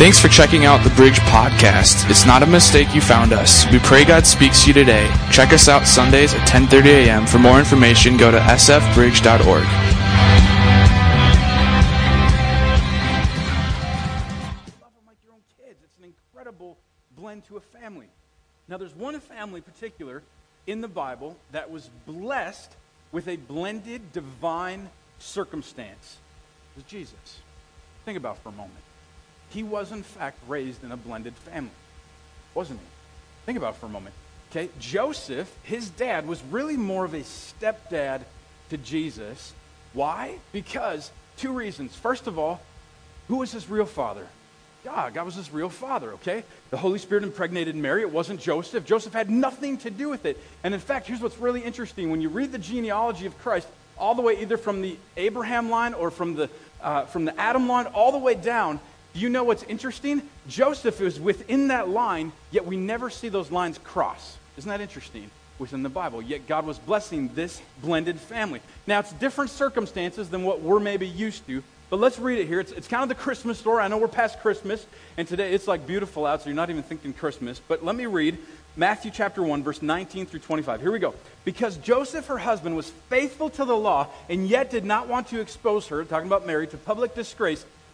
Thanks for checking out the Bridge Podcast. It's not a mistake you found us. We pray God speaks to you today. Check us out Sundays at 10:30 a.m. For more information, go to sfbridge.org. like your own kids. It's an incredible blend to a family. Now, there's one family particular in the Bible that was blessed with a blended divine circumstance. It was Jesus. Think about for a moment. He was, in fact, raised in a blended family, wasn't he? Think about it for a moment. Okay, Joseph, his dad, was really more of a stepdad to Jesus. Why? Because two reasons. First of all, who was his real father? God. God was his real father, okay? The Holy Spirit impregnated Mary. It wasn't Joseph. Joseph had nothing to do with it. And in fact, here's what's really interesting. When you read the genealogy of Christ, all the way either from the Abraham line or from the, uh, from the Adam line, all the way down, do you know what's interesting? Joseph is within that line, yet we never see those lines cross. Isn't that interesting? Within the Bible. Yet God was blessing this blended family. Now, it's different circumstances than what we're maybe used to, but let's read it here. It's, it's kind of the Christmas story. I know we're past Christmas, and today it's like beautiful out, so you're not even thinking Christmas. But let me read Matthew chapter 1, verse 19 through 25. Here we go. Because Joseph, her husband, was faithful to the law and yet did not want to expose her, talking about Mary, to public disgrace,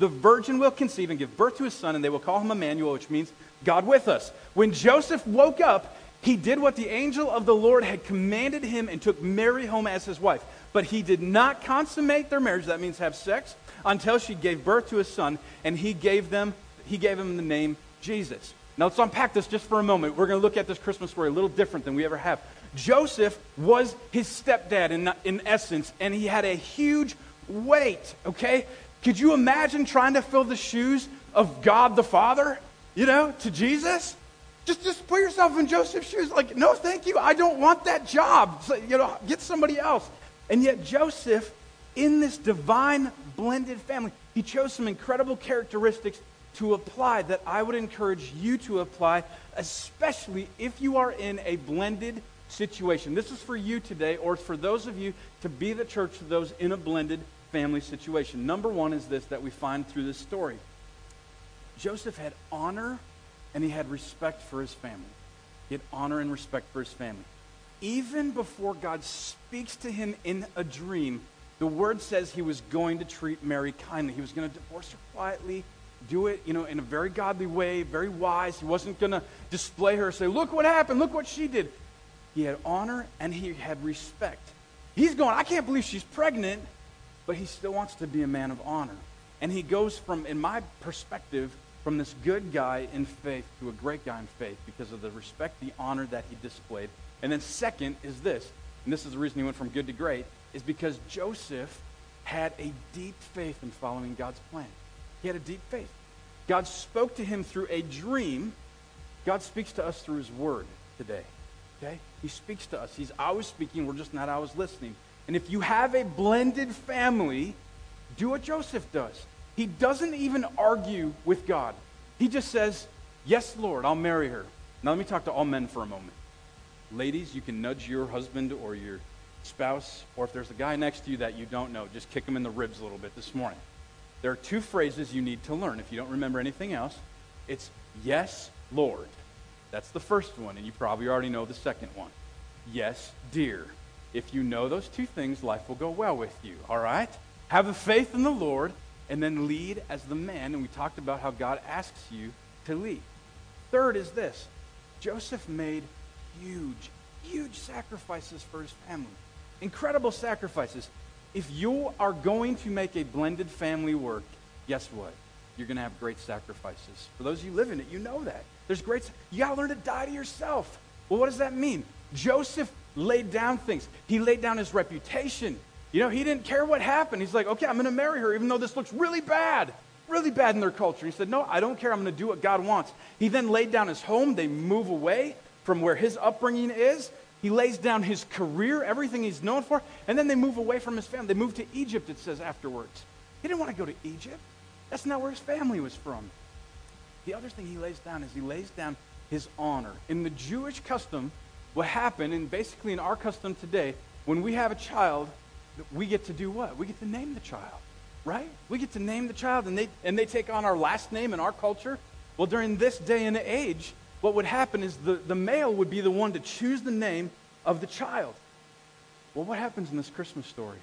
the virgin will conceive and give birth to a son, and they will call him Emmanuel, which means God with us. When Joseph woke up, he did what the angel of the Lord had commanded him and took Mary home as his wife. But he did not consummate their marriage, that means have sex, until she gave birth to a son, and he gave them he gave him the name Jesus. Now let's unpack this just for a moment. We're going to look at this Christmas story a little different than we ever have. Joseph was his stepdad in, in essence, and he had a huge weight, okay? Could you imagine trying to fill the shoes of God the Father, you know, to Jesus? Just, just put yourself in Joseph's shoes. Like, no, thank you. I don't want that job. So, you know, get somebody else. And yet, Joseph, in this divine blended family, he chose some incredible characteristics to apply that I would encourage you to apply, especially if you are in a blended situation. This is for you today, or for those of you to be the church to those in a blended family situation. Number one is this that we find through this story Joseph had honor and he had respect for his family. He had honor and respect for his family. Even before God speaks to him in a dream, the word says he was going to treat Mary kindly. He was going to divorce her quietly, do it, you know, in a very godly way, very wise. He wasn't going to display her, say, "Look what happened! Look what she did." He had honor and he had respect. He's going, "I can't believe she's pregnant." But he still wants to be a man of honor. And he goes from, in my perspective, from this good guy in faith to a great guy in faith because of the respect, the honor that he displayed. And then, second, is this, and this is the reason he went from good to great, is because Joseph had a deep faith in following God's plan. He had a deep faith. God spoke to him through a dream. God speaks to us through his word today. Okay? He speaks to us. He's always speaking. We're just not always listening. And if you have a blended family, do what Joseph does. He doesn't even argue with God. He just says, Yes, Lord, I'll marry her. Now, let me talk to all men for a moment. Ladies, you can nudge your husband or your spouse, or if there's a guy next to you that you don't know, just kick him in the ribs a little bit this morning. There are two phrases you need to learn. If you don't remember anything else, it's yes, Lord. That's the first one, and you probably already know the second one. Yes, dear. If you know those two things, life will go well with you, all right? Have a faith in the Lord and then lead as the man. And we talked about how God asks you to lead. Third is this Joseph made huge, huge sacrifices for his family. Incredible sacrifices. If you are going to make a blended family work, guess what? You're going to have great sacrifices. For those of you live in it, you know that. There's great, you got to learn to die to yourself. Well, what does that mean? Joseph laid down things. He laid down his reputation. You know, he didn't care what happened. He's like, okay, I'm going to marry her, even though this looks really bad. really bad in their culture. He said, No, I don't care. I'm going to do what God wants. He then laid down his home. They move away from where his upbringing is. He lays down his career, everything he's known for, and then they move away from his family. They move to Egypt, it says afterwards. He didn't want to go to Egypt. That's not where his family was from. The other thing he lays down is he lays down his honor. In the Jewish custom, what happened, and basically in our custom today, when we have a child, we get to do what? We get to name the child, right? We get to name the child, and they, and they take on our last name in our culture. Well, during this day and age, what would happen is the, the male would be the one to choose the name of the child. Well, what happens in this Christmas story?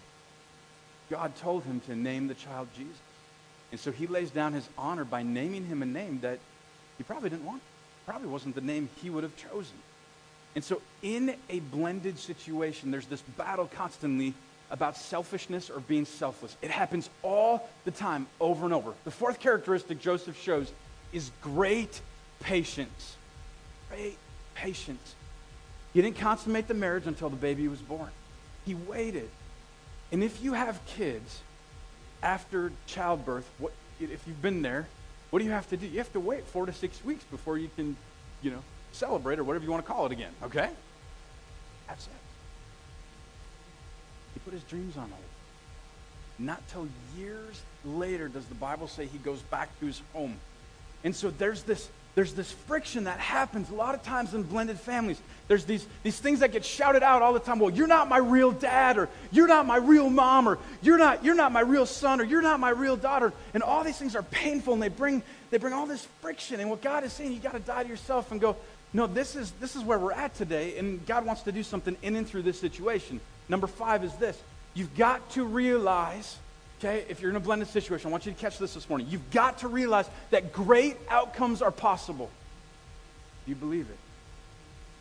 God told him to name the child Jesus. And so he lays down his honor by naming him a name that he probably didn't want. Probably wasn't the name he would have chosen. And so, in a blended situation, there's this battle constantly about selfishness or being selfless. It happens all the time, over and over. The fourth characteristic Joseph shows is great patience. Great patience. He didn't consummate the marriage until the baby was born. He waited. And if you have kids after childbirth, what, if you've been there, what do you have to do? You have to wait four to six weeks before you can, you know, celebrate or whatever you want to call it again, okay? That's it. He put his dreams on hold. Not till years later does the Bible say he goes back to his home. And so there's this there's this friction that happens a lot of times in blended families. There's these, these things that get shouted out all the time. Well, you're not my real dad, or you're not my real mom, or you're not, you're not my real son, or you're not my real daughter. And all these things are painful and they bring, they bring all this friction. And what God is saying, you got to die to yourself and go, no, this is, this is where we're at today, and God wants to do something in and through this situation. Number five is this you've got to realize Okay, if you're in a blended situation, I want you to catch this this morning. You've got to realize that great outcomes are possible. Do you believe it?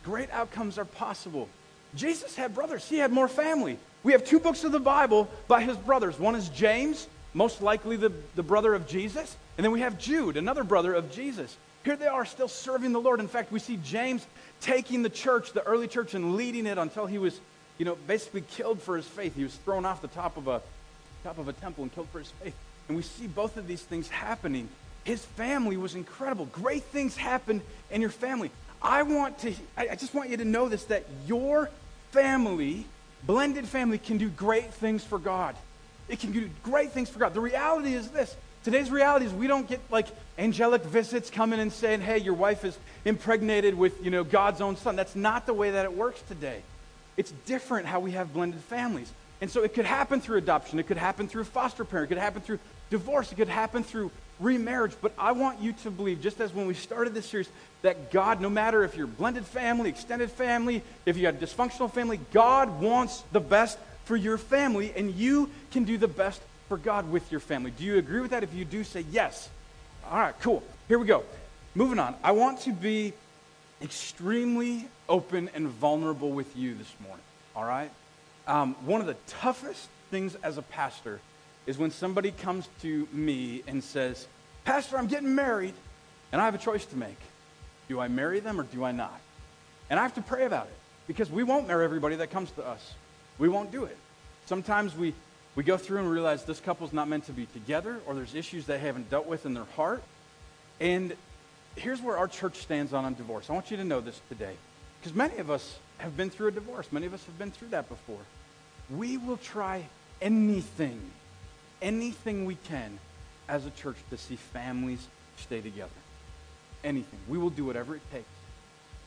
Great outcomes are possible. Jesus had brothers, he had more family. We have two books of the Bible by his brothers. One is James, most likely the, the brother of Jesus, and then we have Jude, another brother of Jesus. Here they are still serving the Lord. In fact, we see James taking the church, the early church, and leading it until he was, you know, basically killed for his faith. He was thrown off the top of a top of a temple and killed for his faith. And we see both of these things happening. His family was incredible. Great things happened in your family. I want to, I just want you to know this that your family, blended family, can do great things for God. It can do great things for God. The reality is this today's reality is we don't get like angelic visits coming and saying, hey, your wife is impregnated with, you know, God's own son. That's not the way that it works today. It's different how we have blended families. And so it could happen through adoption, it could happen through foster parent, it could happen through divorce, it could happen through remarriage. But I want you to believe, just as when we started this series, that God, no matter if you're blended family, extended family, if you have a dysfunctional family, God wants the best for your family, and you can do the best for God with your family. Do you agree with that? If you do, say yes. All right, cool. Here we go. Moving on. I want to be extremely open and vulnerable with you this morning. All right? Um, one of the toughest things as a pastor is when somebody comes to me and says, Pastor, I'm getting married, and I have a choice to make. Do I marry them or do I not? And I have to pray about it because we won't marry everybody that comes to us. We won't do it. Sometimes we, we go through and realize this couple's not meant to be together or there's issues they haven't dealt with in their heart. And here's where our church stands on, on divorce. I want you to know this today because many of us have been through a divorce. Many of us have been through that before we will try anything, anything we can as a church to see families stay together. Anything. We will do whatever it takes.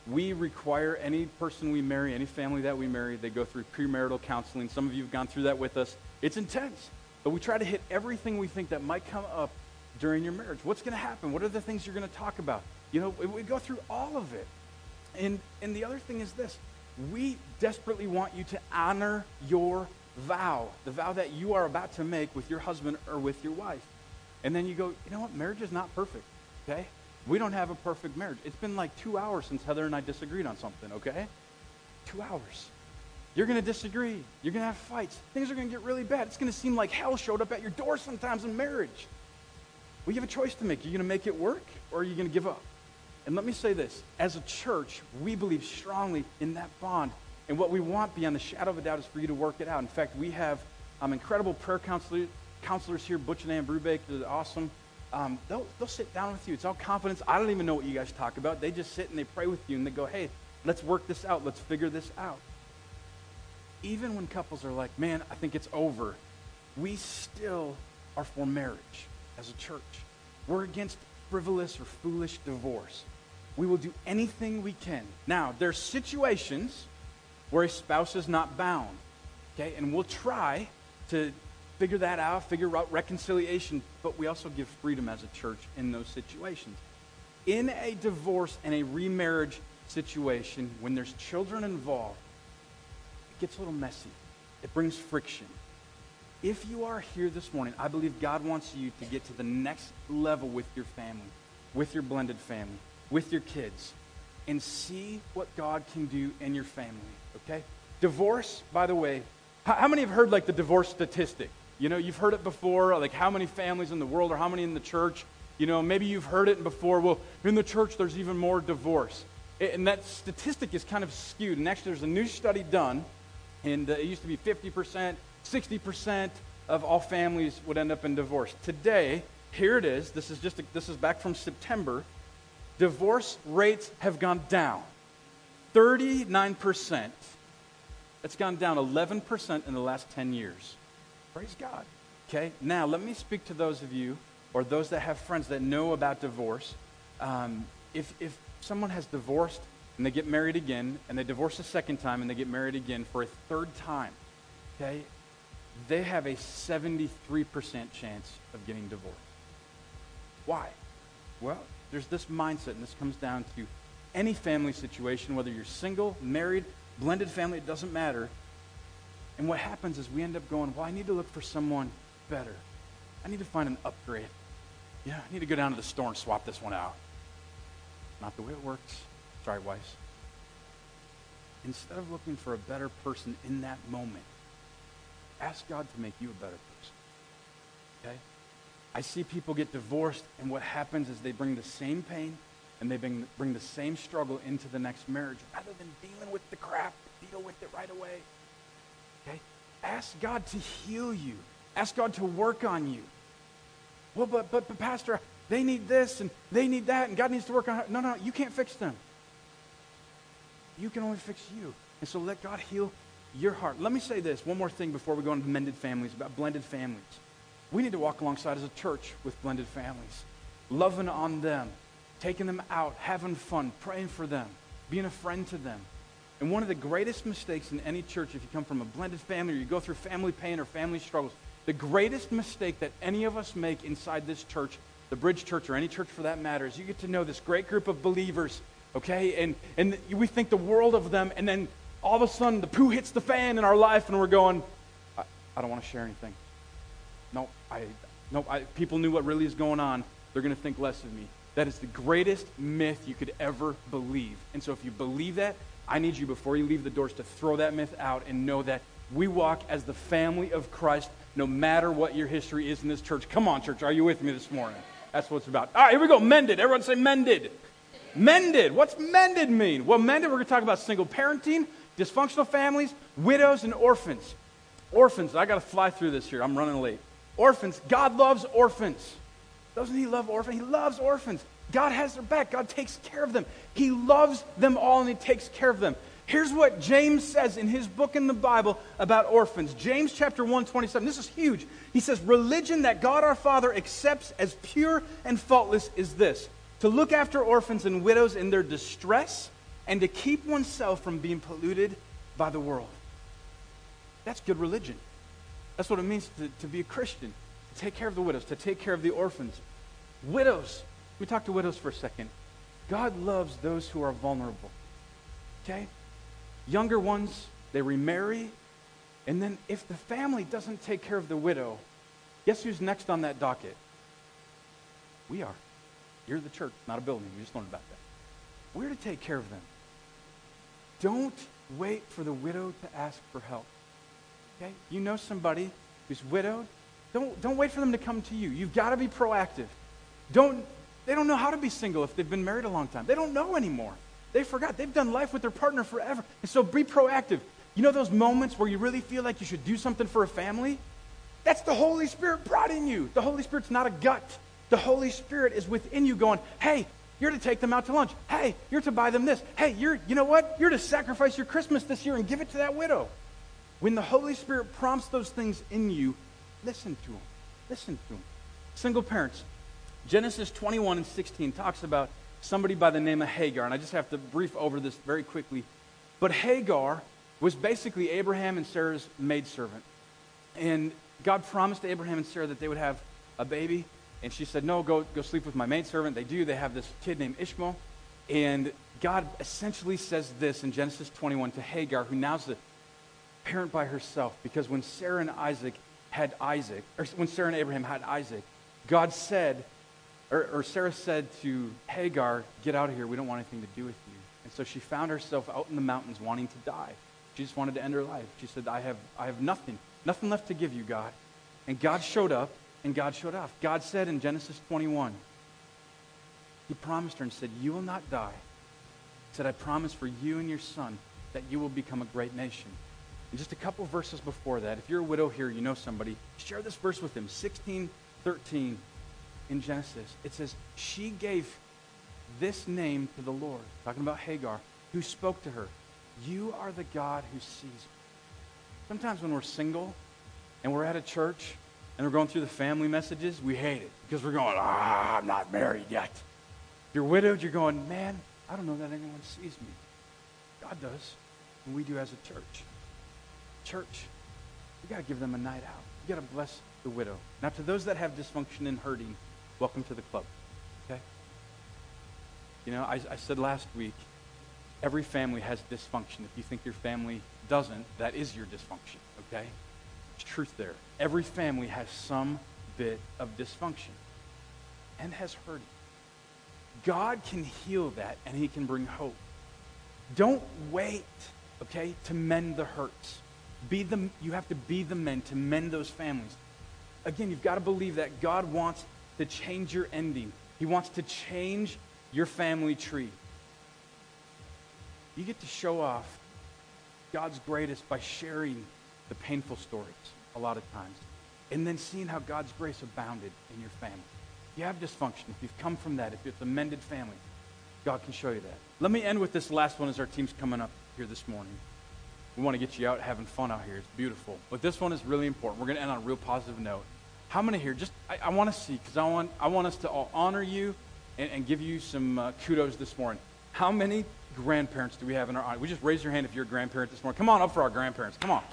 We require any person we marry, any family that we marry, they go through premarital counseling. Some of you have gone through that with us. It's intense. But we try to hit everything we think that might come up during your marriage. What's going to happen? What are the things you're going to talk about? You know, we go through all of it. And, and the other thing is this we desperately want you to honor your vow, the vow that you are about to make with your husband or with your wife. And then you go, you know what? Marriage is not perfect, okay? We don't have a perfect marriage. It's been like two hours since Heather and I disagreed on something, okay? Two hours. You're going to disagree. You're going to have fights. Things are going to get really bad. It's going to seem like hell showed up at your door sometimes in marriage. You have a choice to make. Are You're going to make it work or are you going to give up? And let me say this as a church, we believe strongly in that bond. And what we want beyond the shadow of a doubt is for you to work it out. In fact, we have um, incredible prayer counselor, counselors here. Butch and Ann Brubeck is awesome. um, they'll, they'll sit down with you. It's all confidence. I don't even know what you guys talk about. They just sit and they pray with you and they go, hey, let's work this out. Let's figure this out. Even when couples are like, man, I think it's over, we still are for marriage as a church. We're against frivolous or foolish divorce. We will do anything we can. Now, there's situations where a spouse is not bound, okay? And we'll try to figure that out, figure out reconciliation, but we also give freedom as a church in those situations. In a divorce and a remarriage situation, when there's children involved, gets a little messy. It brings friction. If you are here this morning, I believe God wants you to get to the next level with your family, with your blended family, with your kids, and see what God can do in your family, okay? Divorce, by the way, how, many have heard like the divorce statistic? You know, you've heard it before, like how many families in the world or how many in the church. You know, maybe you've heard it before. Well, in the church, there's even more divorce. And that statistic is kind of skewed. And actually, there's a new study done, and uh, it used to be 50%, 60% of all families would end up in divorce. Today, here it is. This is just a, this is back from September. Divorce rates have gone down 39%. It's gone down 11% in the last 10 years. Praise God. Okay, now let me speak to those of you or those that have friends that know about divorce. Um, if, if someone has divorced and they get married again, and they divorce a second time and they get married again for a third time, okay, they have a 73% chance of getting divorced. Why? Well, there's this mindset, and this comes down to any family situation, whether you're single, married, blended family, it doesn't matter. And what happens is we end up going, well, I need to look for someone better. I need to find an upgrade. Yeah, I need to go down to the store and swap this one out. Not the way it works. Sorry, wives. Instead of looking for a better person in that moment, ask God to make you a better person. Okay? I see people get divorced, and what happens is they bring the same pain and they bring, bring the same struggle into the next marriage rather than dealing with the crap, deal with it right away. Okay? Ask God to heal you. Ask God to work on you. Well, but, but, but Pastor, they need this and they need that, and God needs to work on No, no, you can't fix them. You can only fix you. And so let God heal your heart. Let me say this one more thing before we go into mended families, about blended families. We need to walk alongside as a church with blended families, loving on them, taking them out, having fun, praying for them, being a friend to them. And one of the greatest mistakes in any church, if you come from a blended family or you go through family pain or family struggles, the greatest mistake that any of us make inside this church, the Bridge Church or any church for that matter, is you get to know this great group of believers, okay? And, and we think the world of them, and then all of a sudden the poo hits the fan in our life, and we're going, I, I don't want to share anything. No, I, no, I, people knew what really is going on. They're going to think less of me. That is the greatest myth you could ever believe. And so if you believe that, I need you, before you leave the doors, to throw that myth out and know that we walk as the family of Christ no matter what your history is in this church. Come on, church, are you with me this morning? That's what it's about. All right, here we go. Mended. Everyone say mended. Mended. What's mended mean? Well, mended, we're going to talk about single parenting, dysfunctional families, widows, and orphans. Orphans. I got to fly through this here. I'm running late. Orphans. God loves orphans. Doesn't he love orphans? He loves orphans. God has their back. God takes care of them. He loves them all and He takes care of them. Here's what James says in his book in the Bible about orphans. James chapter 1, 27. This is huge. He says, Religion that God our Father accepts as pure and faultless is this to look after orphans and widows in their distress and to keep oneself from being polluted by the world. That's good religion. That's what it means to, to be a Christian, to take care of the widows, to take care of the orphans. Widows, let me talk to widows for a second. God loves those who are vulnerable. Okay? Younger ones, they remarry. And then if the family doesn't take care of the widow, guess who's next on that docket? We are. You're the church, not a building. You just learned about that. We're to take care of them. Don't wait for the widow to ask for help. Okay? You know somebody who's widowed. Don't, don't wait for them to come to you. You've got to be proactive. Don't they don't know how to be single if they've been married a long time. They don't know anymore. They forgot. They've done life with their partner forever. And so be proactive. You know those moments where you really feel like you should do something for a family? That's the Holy Spirit in you. The Holy Spirit's not a gut. The Holy Spirit is within you going, hey, you're to take them out to lunch. Hey, you're to buy them this. Hey, you're, you know what? You're to sacrifice your Christmas this year and give it to that widow. When the Holy Spirit prompts those things in you, listen to him. Listen to him. Single parents. Genesis 21 and 16 talks about somebody by the name of Hagar, and I just have to brief over this very quickly. But Hagar was basically Abraham and Sarah's maidservant. And God promised Abraham and Sarah that they would have a baby. And she said, No, go, go sleep with my maidservant. They do. They have this kid named Ishmael. And God essentially says this in Genesis 21 to Hagar, who now's the parent by herself. Because when Sarah and Isaac had Isaac, or when Sarah and Abraham had Isaac, God said, or, or Sarah said to Hagar, Get out of here. We don't want anything to do with you. And so she found herself out in the mountains wanting to die. She just wanted to end her life. She said, I have, I have nothing, nothing left to give you, God. And God showed up, and God showed off. God said in Genesis 21, He promised her and said, You will not die. He said, I promise for you and your son that you will become a great nation. And just a couple verses before that, if you're a widow here, you know somebody, share this verse with them. 16, 13 in Genesis. It says, She gave this name to the Lord, talking about Hagar, who spoke to her. You are the God who sees me. Sometimes when we're single and we're at a church and we're going through the family messages, we hate it because we're going, ah, I'm not married yet. You're widowed, you're going, man, I don't know that anyone sees me. God does, and we do as a church. Church, you got to give them a night out. You got to bless the widow. Now, to those that have dysfunction and hurting, welcome to the club. Okay? You know, I, I said last week, every family has dysfunction. If you think your family doesn't, that is your dysfunction, okay? Truth there. Every family has some bit of dysfunction and has hurt. God can heal that and he can bring hope. Don't wait, okay, to mend the hurts. Be the, you have to be the men to mend those families. Again, you've got to believe that God wants to change your ending. He wants to change your family tree. You get to show off God's greatest by sharing the painful stories a lot of times. And then seeing how God's grace abounded in your family. If you have dysfunction, if you've come from that, if it's a mended family, God can show you that. Let me end with this last one as our team's coming up here this morning. We want to get you out having fun out here. It's beautiful. But this one is really important. We're going to end on a real positive note. How many here? Just I, I want to see because I want I want us to all honor you and, and give you some uh, kudos this morning. How many grandparents do we have in our audience? We just raise your hand if you're a grandparent this morning. Come on up for our grandparents. Come on.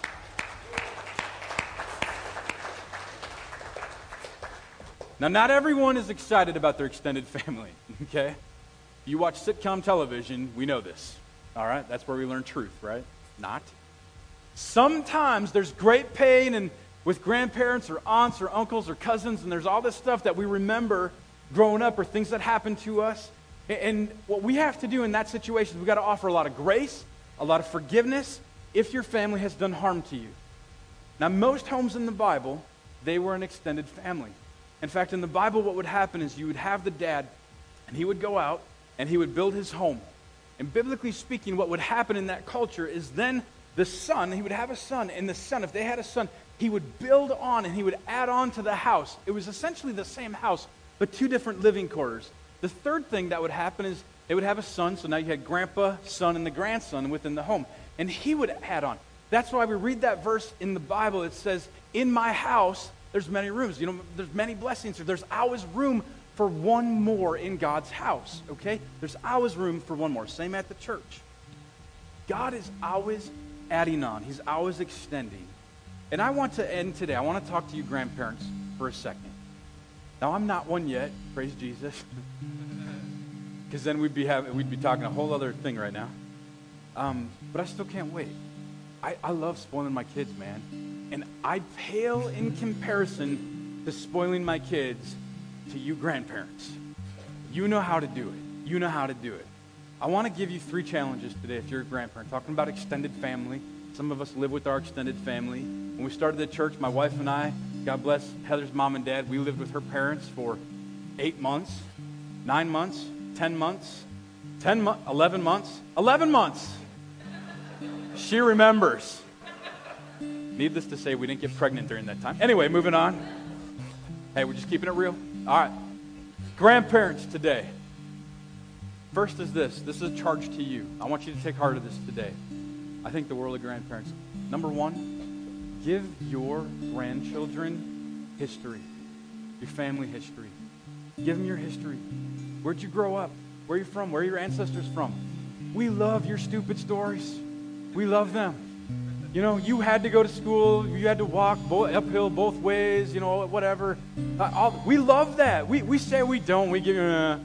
Now, not everyone is excited about their extended family, okay? You watch sitcom television, we know this. All right? That's where we learn truth, right? Not. Sometimes there's great pain and with grandparents or aunts or uncles or cousins, and there's all this stuff that we remember growing up or things that happened to us. And what we have to do in that situation is we've got to offer a lot of grace, a lot of forgiveness if your family has done harm to you. Now, most homes in the Bible, they were an extended family. In fact, in the Bible, what would happen is you would have the dad, and he would go out and he would build his home. And biblically speaking, what would happen in that culture is then the son, he would have a son, and the son, if they had a son, he would build on and he would add on to the house. It was essentially the same house, but two different living quarters. The third thing that would happen is they would have a son, so now you had grandpa, son, and the grandson within the home. And he would add on. That's why we read that verse in the Bible. It says, In my house, there's many rooms. You know, there's many blessings. There's always room for one more in God's house, okay? There's always room for one more. Same at the church. God is always adding on, He's always extending. And I want to end today. I want to talk to you, grandparents, for a second. Now, I'm not one yet, praise Jesus. Because then we'd be, having, we'd be talking a whole other thing right now. Um, but I still can't wait. I, I love spoiling my kids, man. And I pale in comparison to spoiling my kids to you grandparents. You know how to do it. You know how to do it. I want to give you three challenges today if you're a grandparent. Talking about extended family. Some of us live with our extended family. When we started the church, my wife and I, God bless Heather's mom and dad, we lived with her parents for eight months, nine months, 10 months, 10 months, 11 months, 11 months. She remembers. Needless to say, we didn't get pregnant during that time. Anyway, moving on. Hey, we're just keeping it real. All right. Grandparents today. First is this this is a charge to you. I want you to take heart of this today. I think the world of grandparents. Number one, give your grandchildren history, your family history. Give them your history. Where'd you grow up? Where are you from? Where are your ancestors from? We love your stupid stories. We love them. You know, you had to go to school, you had to walk bo- uphill both ways, you know, whatever. Uh, all, we love that. We, we say we don't. We give, uh,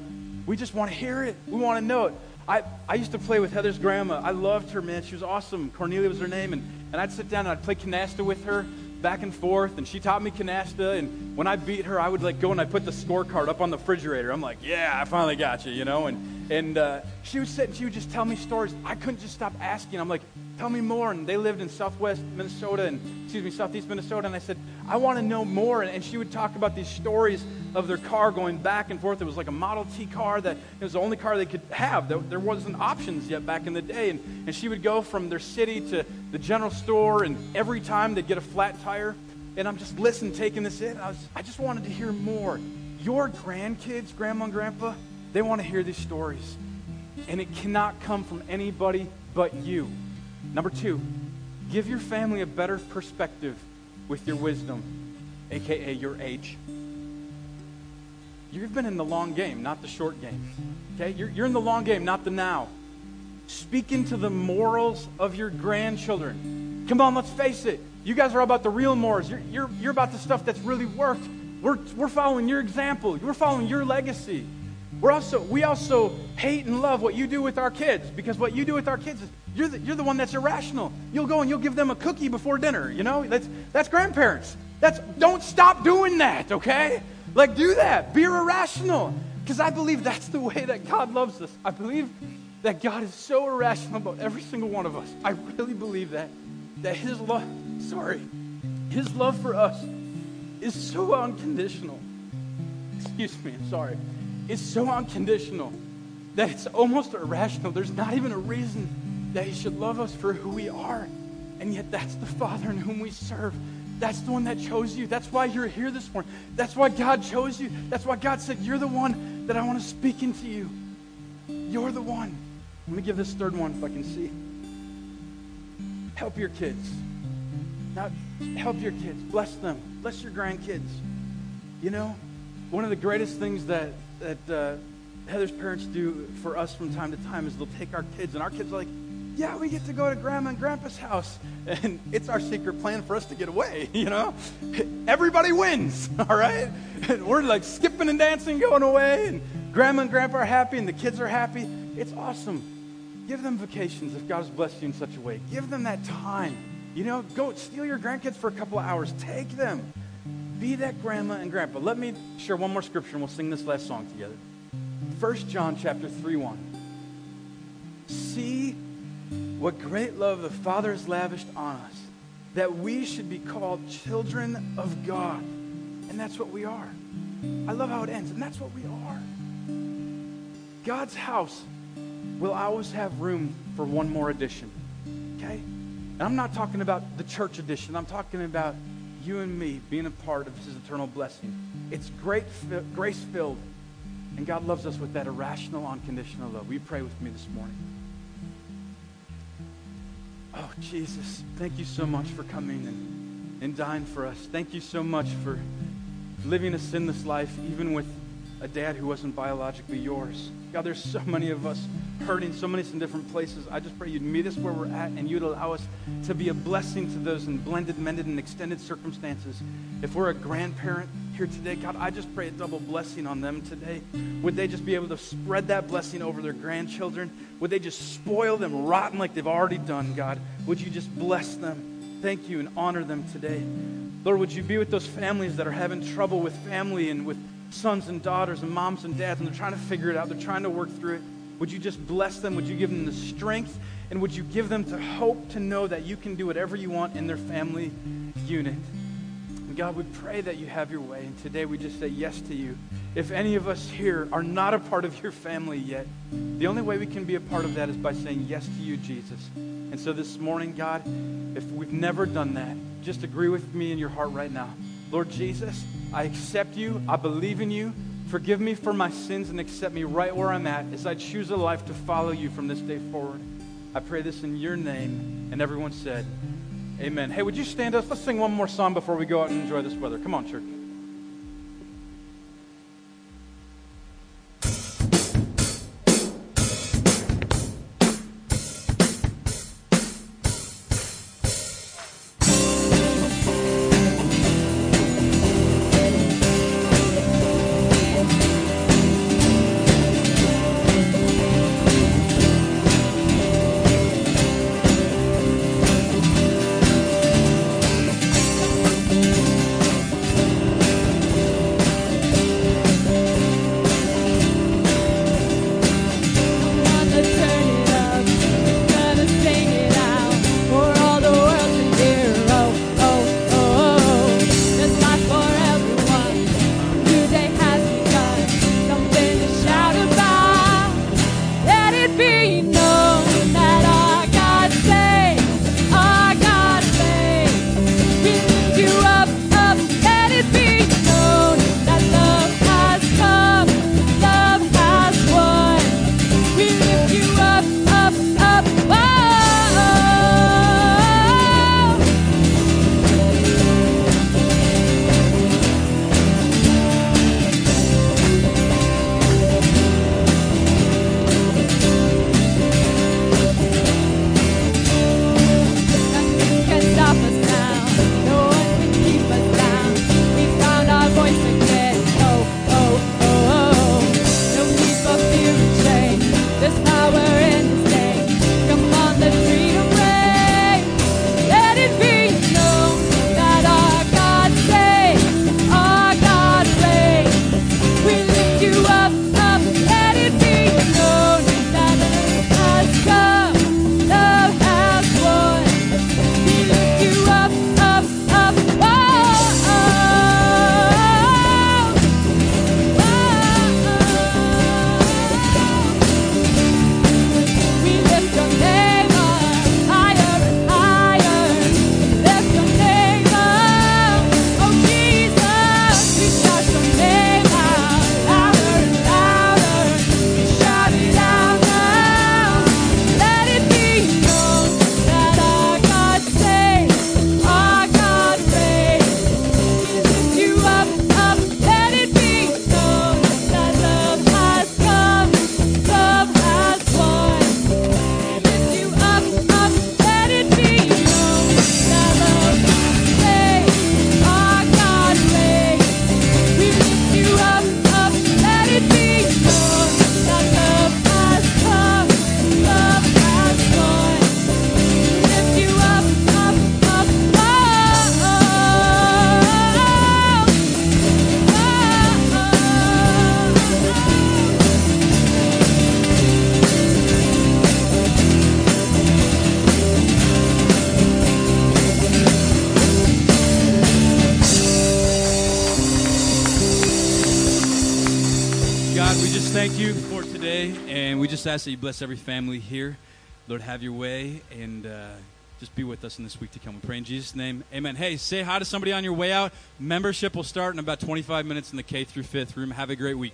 we just want to hear it. We want to know it. I, I used to play with Heather's grandma. I loved her, man. She was awesome. Cornelia was her name. And, and I'd sit down and I'd play canasta with her back and forth. And she taught me canasta. And when I beat her, I would like go and I put the scorecard up on the refrigerator. I'm like, yeah, I finally got you, you know. And, and uh, she would sit and she would just tell me stories. I couldn't just stop asking. I'm like, tell me more. And they lived in southwest Minnesota and, excuse me, southeast Minnesota. And I said, I want to know more. And, and she would talk about these stories of their car going back and forth. It was like a Model T car that it was the only car they could have. There, there wasn't options yet back in the day. And, and she would go from their city to the general store, and every time they'd get a flat tire. And I'm just listening, taking this in. I, was, I just wanted to hear more. Your grandkids, grandma and grandpa, they want to hear these stories. And it cannot come from anybody but you. Number two, give your family a better perspective with your wisdom, aka your age. You've been in the long game, not the short game. Okay? You're, you're in the long game, not the now. Speak into the morals of your grandchildren. Come on, let's face it. You guys are about the real morals. You're, you're, you're about the stuff that's really worked. We're, we're following your example. We're following your legacy. We're also, we also hate and love what you do with our kids because what you do with our kids is you're the, you're the one that's irrational. You'll go and you'll give them a cookie before dinner. You know, that's, that's grandparents. That's, don't stop doing that, okay? Like, do that. Be irrational. Because I believe that's the way that God loves us. I believe that God is so irrational about every single one of us. I really believe that. That His love, sorry, His love for us is so unconditional. Excuse me, I'm sorry. It's so unconditional that it's almost irrational. There's not even a reason that He should love us for who we are. And yet, that's the Father in whom we serve. That's the one that chose you. That's why you're here this morning. That's why God chose you. That's why God said, You're the one that I want to speak into you. You're the one. Let me give this third one if I can see. Help your kids. Now, help your kids. Bless them. Bless your grandkids. You know, one of the greatest things that, that uh, Heather's parents do for us from time to time is they'll take our kids, and our kids are like, yeah, we get to go to grandma and grandpa's house. And it's our secret plan for us to get away, you know? Everybody wins, all right? And we're like skipping and dancing, going away, and grandma and grandpa are happy, and the kids are happy. It's awesome. Give them vacations if God has blessed you in such a way. Give them that time. You know, go steal your grandkids for a couple of hours. Take them. Be that grandma and grandpa. Let me share one more scripture and we'll sing this last song together. 1 John chapter 3 1. See what great love the Father has lavished on us, that we should be called children of God. And that's what we are. I love how it ends, and that's what we are. God's house will always have room for one more addition. Okay? And I'm not talking about the church edition. I'm talking about you and me being a part of his eternal blessing. It's great, grace filled, and God loves us with that irrational, unconditional love. You pray with me this morning? Oh, Jesus, thank you so much for coming and, and dying for us. Thank you so much for living a sinless life, even with a dad who wasn't biologically yours. God, there's so many of us hurting, so many in different places. I just pray you'd meet us where we're at and you'd allow us to be a blessing to those in blended, mended, and extended circumstances. If we're a grandparent here today, God, I just pray a double blessing on them today. Would they just be able to spread that blessing over their grandchildren? Would they just spoil them rotten like they've already done, God? Would you just bless them? Thank you and honor them today. Lord, would you be with those families that are having trouble with family and with sons and daughters and moms and dads, and they're trying to figure it out. They're trying to work through it. Would you just bless them? Would you give them the strength? And would you give them the hope to know that you can do whatever you want in their family unit? And God, we pray that you have your way. And today we just say yes to you. If any of us here are not a part of your family yet, the only way we can be a part of that is by saying yes to you, Jesus. And so this morning, God, if we've never done that, just agree with me in your heart right now. Lord Jesus, I accept you. I believe in you. Forgive me for my sins and accept me right where I'm at as I choose a life to follow you from this day forward. I pray this in your name. And everyone said, Amen. Hey, would you stand up? Let's sing one more song before we go out and enjoy this weather. Come on, church. Just thank you for today, and we just ask that you bless every family here. Lord, have your way and uh, just be with us in this week to come. We pray in Jesus' name. Amen. Hey, say hi to somebody on your way out. Membership will start in about 25 minutes in the K through 5th room. Have a great week.